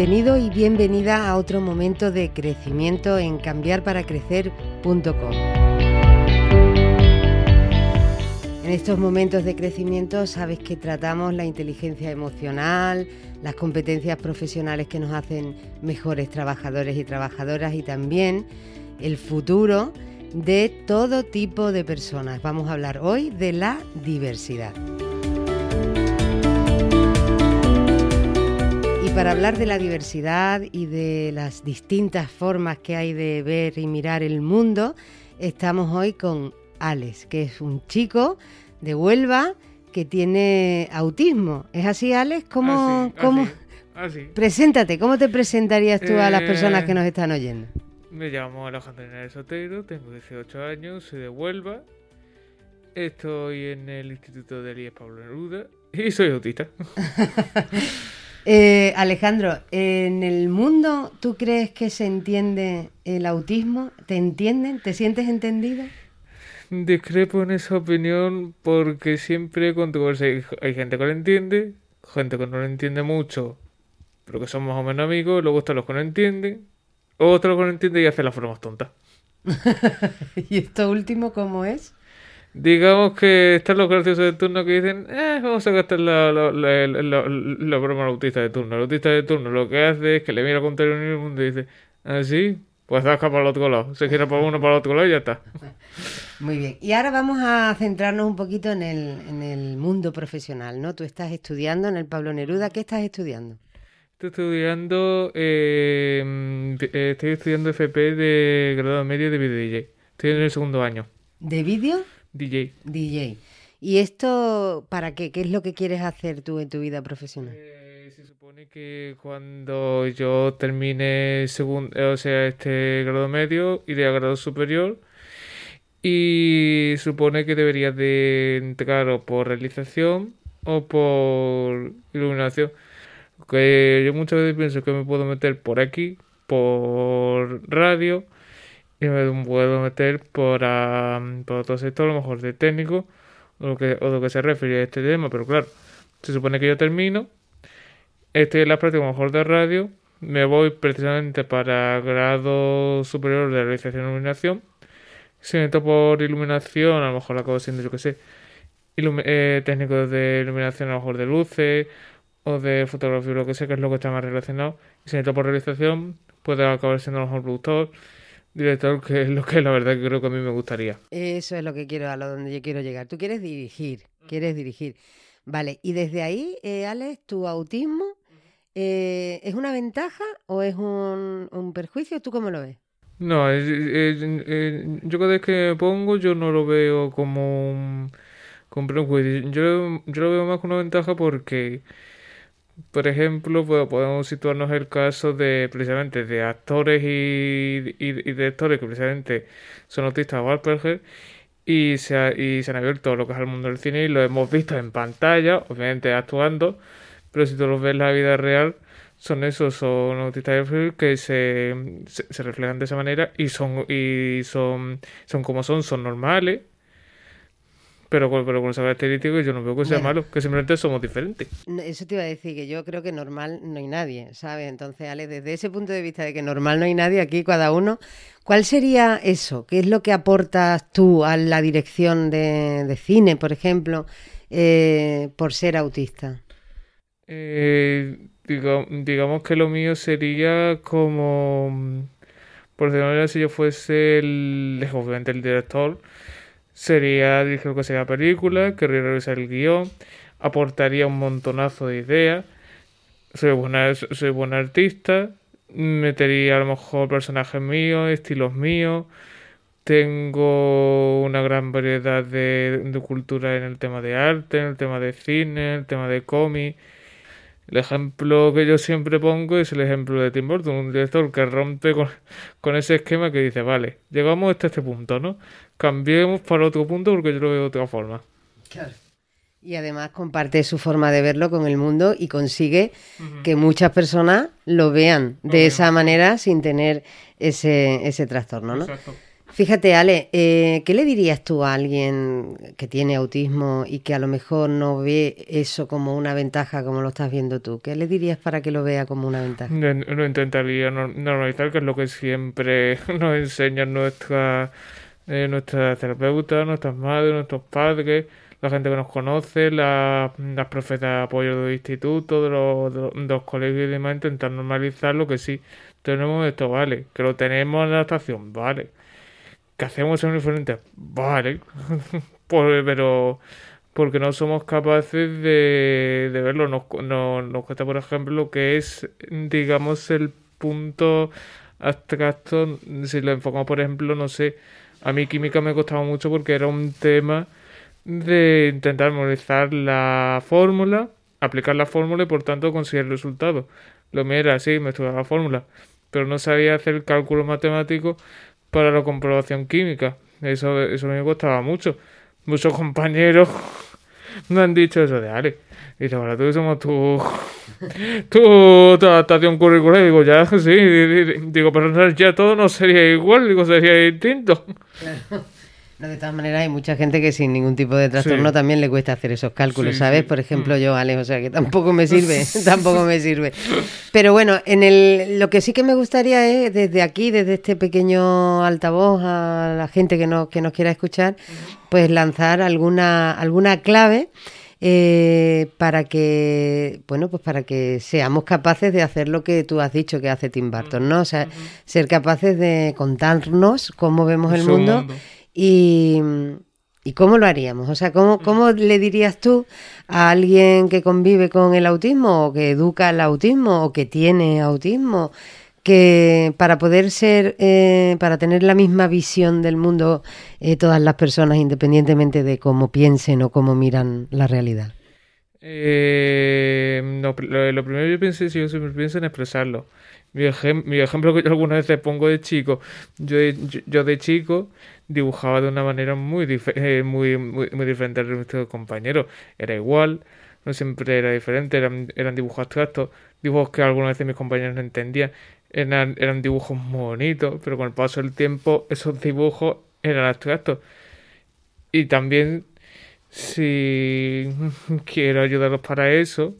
bienvenido y bienvenida a otro momento de crecimiento en cambiarparacrecer.com. En estos momentos de crecimiento sabes que tratamos la inteligencia emocional, las competencias profesionales que nos hacen mejores trabajadores y trabajadoras y también el futuro de todo tipo de personas. Vamos a hablar hoy de la diversidad. Y para hablar de la diversidad y de las distintas formas que hay de ver y mirar el mundo, estamos hoy con Alex, que es un chico de Huelva que tiene autismo. ¿Es así, Alex? ¿Cómo, cómo... Preséntate, ¿cómo te presentarías tú a las personas que nos están oyendo? Me llamo Alejandro Hernández Sotero, tengo 18 años, soy de Huelva, estoy en el Instituto de Elías Pablo Neruda y soy autista. eh, Alejandro, ¿en el mundo tú crees que se entiende el autismo? ¿Te entienden? ¿Te sientes entendido? Discrepo en esa opinión porque siempre hay, gente que lo entiende, gente que no lo entiende mucho, pero que son más o menos amigos, luego están los que no entienden otro que no entiende y hace las formas tontas. ¿Y esto último cómo es? Digamos que están los graciosos de turno que dicen, eh, vamos a gastar la, la, la, broma al autista de turno. El autista de turno lo que hace es que le mira con el mundo y dice, ah, sí, pues saca para el otro lado. Se gira para uno, para el otro lado y ya está. Muy bien. Y ahora vamos a centrarnos un poquito en el, en el mundo profesional, ¿no? Tú estás estudiando en el Pablo Neruda. ¿Qué estás estudiando? Estoy estudiando, eh, estoy estudiando FP de grado medio de video DJ. Estoy en el segundo año. ¿De vídeo? DJ. DJ. ¿Y esto para qué? ¿Qué es lo que quieres hacer tú en tu vida profesional? Eh, se supone que cuando yo termine segundo, o sea, este grado medio, iré a grado superior y supone que debería de entrar o por realización o por iluminación. Que yo muchas veces pienso que me puedo meter por aquí, por radio, y me puedo meter por, por otro sector, a lo mejor de técnico, o lo, que, o lo que se refiere a este tema, pero claro, se supone que yo termino, estoy en la práctica a lo mejor de radio, me voy precisamente para grado superior de realización y iluminación. Si meto por iluminación, a lo mejor acabo siendo, yo que sé, eh, técnico de iluminación, a lo mejor de luces, o de fotografía lo que sea, que es lo que está más relacionado. Y si necesito por realización, puede acabar siendo mejor productor, director, que es lo que la verdad que creo que a mí me gustaría. Eso es lo que quiero, a lo donde yo quiero llegar. Tú quieres dirigir, quieres dirigir. Vale, y desde ahí, eh, Alex, tu autismo, eh, ¿es una ventaja o es un, un, perjuicio? ¿Tú cómo lo ves? No, yo cada vez que me pongo, yo no lo veo como un, como perjuicio. Yo, yo lo veo más como una ventaja porque por ejemplo, podemos situarnos el caso de precisamente de actores y, y, directores que precisamente son autistas o Asperger y se, y se han abierto lo que es el mundo del cine y lo hemos visto en pantalla, obviamente actuando, pero si tú los ves en la vida real, son esos, son autistas que se, se, se, reflejan de esa manera y son, y son, son como son, son normales pero, pero con esa característica yo no veo que sea malo, que simplemente somos diferentes. Eso te iba a decir, que yo creo que normal no hay nadie, ¿sabes? Entonces, Ale, desde ese punto de vista de que normal no hay nadie aquí, cada uno, ¿cuál sería eso? ¿Qué es lo que aportas tú a la dirección de, cine, por ejemplo, eh, por ser autista? Eh, digamos que lo mío sería como, por decirlo si yo fuese el, obviamente el director, sería lo que sería película, querría revisar el guion, aportaría un montonazo de ideas, soy buena, soy buen artista, metería a lo mejor personajes míos, estilos míos, tengo una gran variedad de, de, cultura en el tema de arte, en el tema de cine, en el tema de cómic. El ejemplo que yo siempre pongo es el ejemplo de Tim Burton, un director que rompe con, con ese esquema que dice, vale, llegamos hasta este punto, ¿no? Cambiemos para otro punto porque yo lo veo de otra forma. Claro. Y además comparte su forma de verlo con el mundo y consigue que muchas personas lo vean de esa manera sin tener ese, ese trastorno, ¿no? Exacto. Fíjate, Ale, eh, ¿qué le dirías tú a alguien que tiene autismo y que a lo mejor no ve eso como una ventaja como lo estás viendo tú? ¿Qué le dirías para que lo vea como una ventaja? No, intentaría normalizar, que es lo que siempre nos enseñan nuestra, eh, nuestra terapeuta, nuestras madres, nuestros padres, la gente que nos conoce, las profetas de apoyo del instituto, de los, de los colegios y demás, intentar normalizar lo que sí tenemos esto, vale, que lo tenemos en la adaptación, vale que hacemos en diferente, vale, pero porque no somos capaces de, verlo. Nos, no, nos cuesta, por ejemplo, lo que es, digamos, el punto abstracto, si lo enfocamos, por ejemplo, no sé, a mí química me costaba mucho porque era un tema de intentar memorizar la fórmula, aplicar la fórmula y por tanto conseguir el resultado. Lo mío era así, me estudiaba la fórmula, pero no sabía hacer el cálculo matemático para la comprobación química. Eso, eso me costaba mucho. Muchos compañeros me han dicho eso de Ale. Dice, ahora tú somos tu, tu, tu adaptación curricular. Digo, ya, sí. Digo, pero ya todo no sería igual, digo, sería distinto. No, de todas maneras, hay mucha gente que sin ningún tipo de trastorno también le cuesta hacer esos cálculos, ¿sabes? Por ejemplo, mm. yo, Alex, o sea, que tampoco me sirve, tampoco me sirve. Pero bueno, en el, lo que sí que me gustaría es, desde aquí, desde este pequeño altavoz, a la gente que nos, que nos quiera escuchar, pues lanzar alguna, alguna clave. Eh, para que bueno pues para que seamos capaces de hacer lo que tú has dicho que hace Tim Burton no o sea ser capaces de contarnos cómo vemos el mundo y, cómo lo haríamos? O sea, ¿cómo, ¿cómo le dirías tú a alguien que convive con el autismo o que educa el autismo o que tiene autismo? que para poder ser, eh, para tener la misma visión del mundo eh, todas las personas, independientemente de cómo piensen o cómo miran la realidad? Eh, lo, primero que yo pensé, si yo siempre pienso en expresarlo. Mi, mi ejemplo que yo algunas veces pongo de chico, yo, yo de chico dibujaba de una manera muy, eh, muy, muy, muy, diferente al resto de compañeros. Era igual, no siempre era diferente, eran, dibujos abstractos, dibujos que algunas veces mis compañeros no entendían. Eran, eran dibujos muy bonitos, pero con el paso del tiempo esos dibujos eran abstractos. Y también, si quiero ayudaros para eso,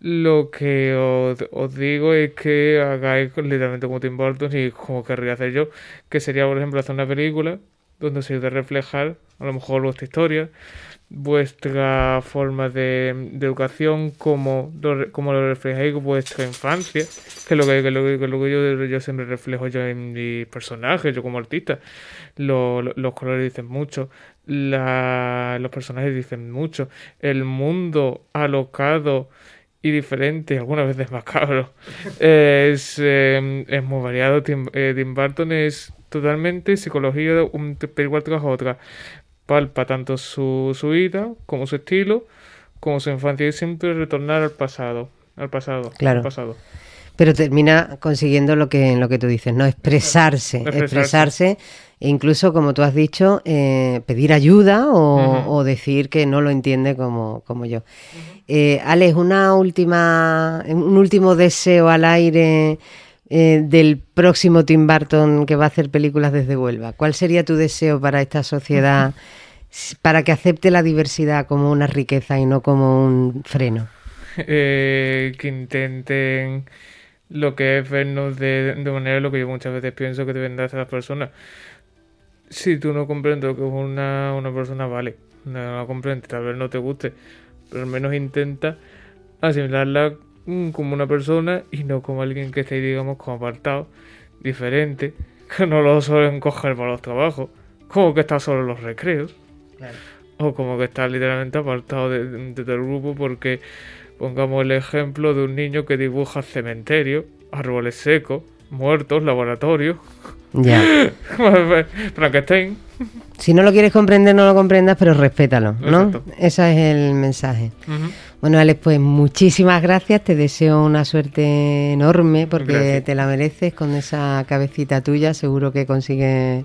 lo que os, digo es que hagáis literalmente como Tim Burton y como querría hacer yo, que sería, por ejemplo, hacer una película donde se de reflejar a lo mejor vuestra historia, vuestra forma de, educación, como lo, lo reflejáis vuestra infancia, que es lo que, lo, que yo, yo, siempre reflejo yo en mi personaje, yo como artista. los colores dicen mucho, los personajes dicen mucho, el mundo alocado y diferente, algunas veces macabro. es, em, es muy variado. Tim, eh, Tim, Burton es totalmente psicología, un, pero igual tras otra. Palpa tanto su, su vida como su estilo, como su infancia y siempre retornar al pasado. Al pasado. Claro. Al pasado. Pero termina consiguiendo lo que, lo que tú dices, ¿no? Expresarse. Expresarse e incluso, como tú has dicho, eh, pedir ayuda o, decir que no lo entiende como, como yo. Eh, Alex, una última, un último deseo al aire eh, del próximo Tim Burton que va a hacer películas desde Huelva. ¿Cuál sería tu deseo para esta sociedad, para que acepte la diversidad como una riqueza y no como un freno? que intenten lo que es vernos de, de manera lo que yo muchas veces pienso que deben de hacer las personas si tú no comprendes lo que es una, una persona, vale, no la comprendes, tal vez no te guste, pero al menos intenta asimilarla mm, como una persona y no como alguien que esté, digamos, como apartado, diferente, que no lo suelen coger para los trabajos, como que está solo en los recreos, o como que está literalmente apartado de, de, del grupo porque pongamos el ejemplo de un niño que dibuja cementerio, árboles secos, muertos, laboratorios. Ya. Frankenstein. Si no lo quieres comprender, no lo comprendas, pero respétalo, ¿no? Ese es el mensaje. Bueno, Alex, pues muchísimas gracias. Te deseo una suerte enorme porque te la mereces con esa cabecita tuya. Seguro que consigues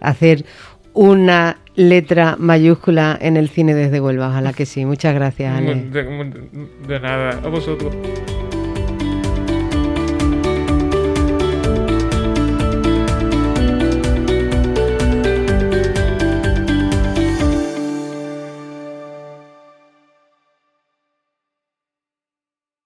hacer una letra mayúscula en el cine desde Huelva. Ojalá que sí. Muchas gracias, Alex. de nada. A vosotros.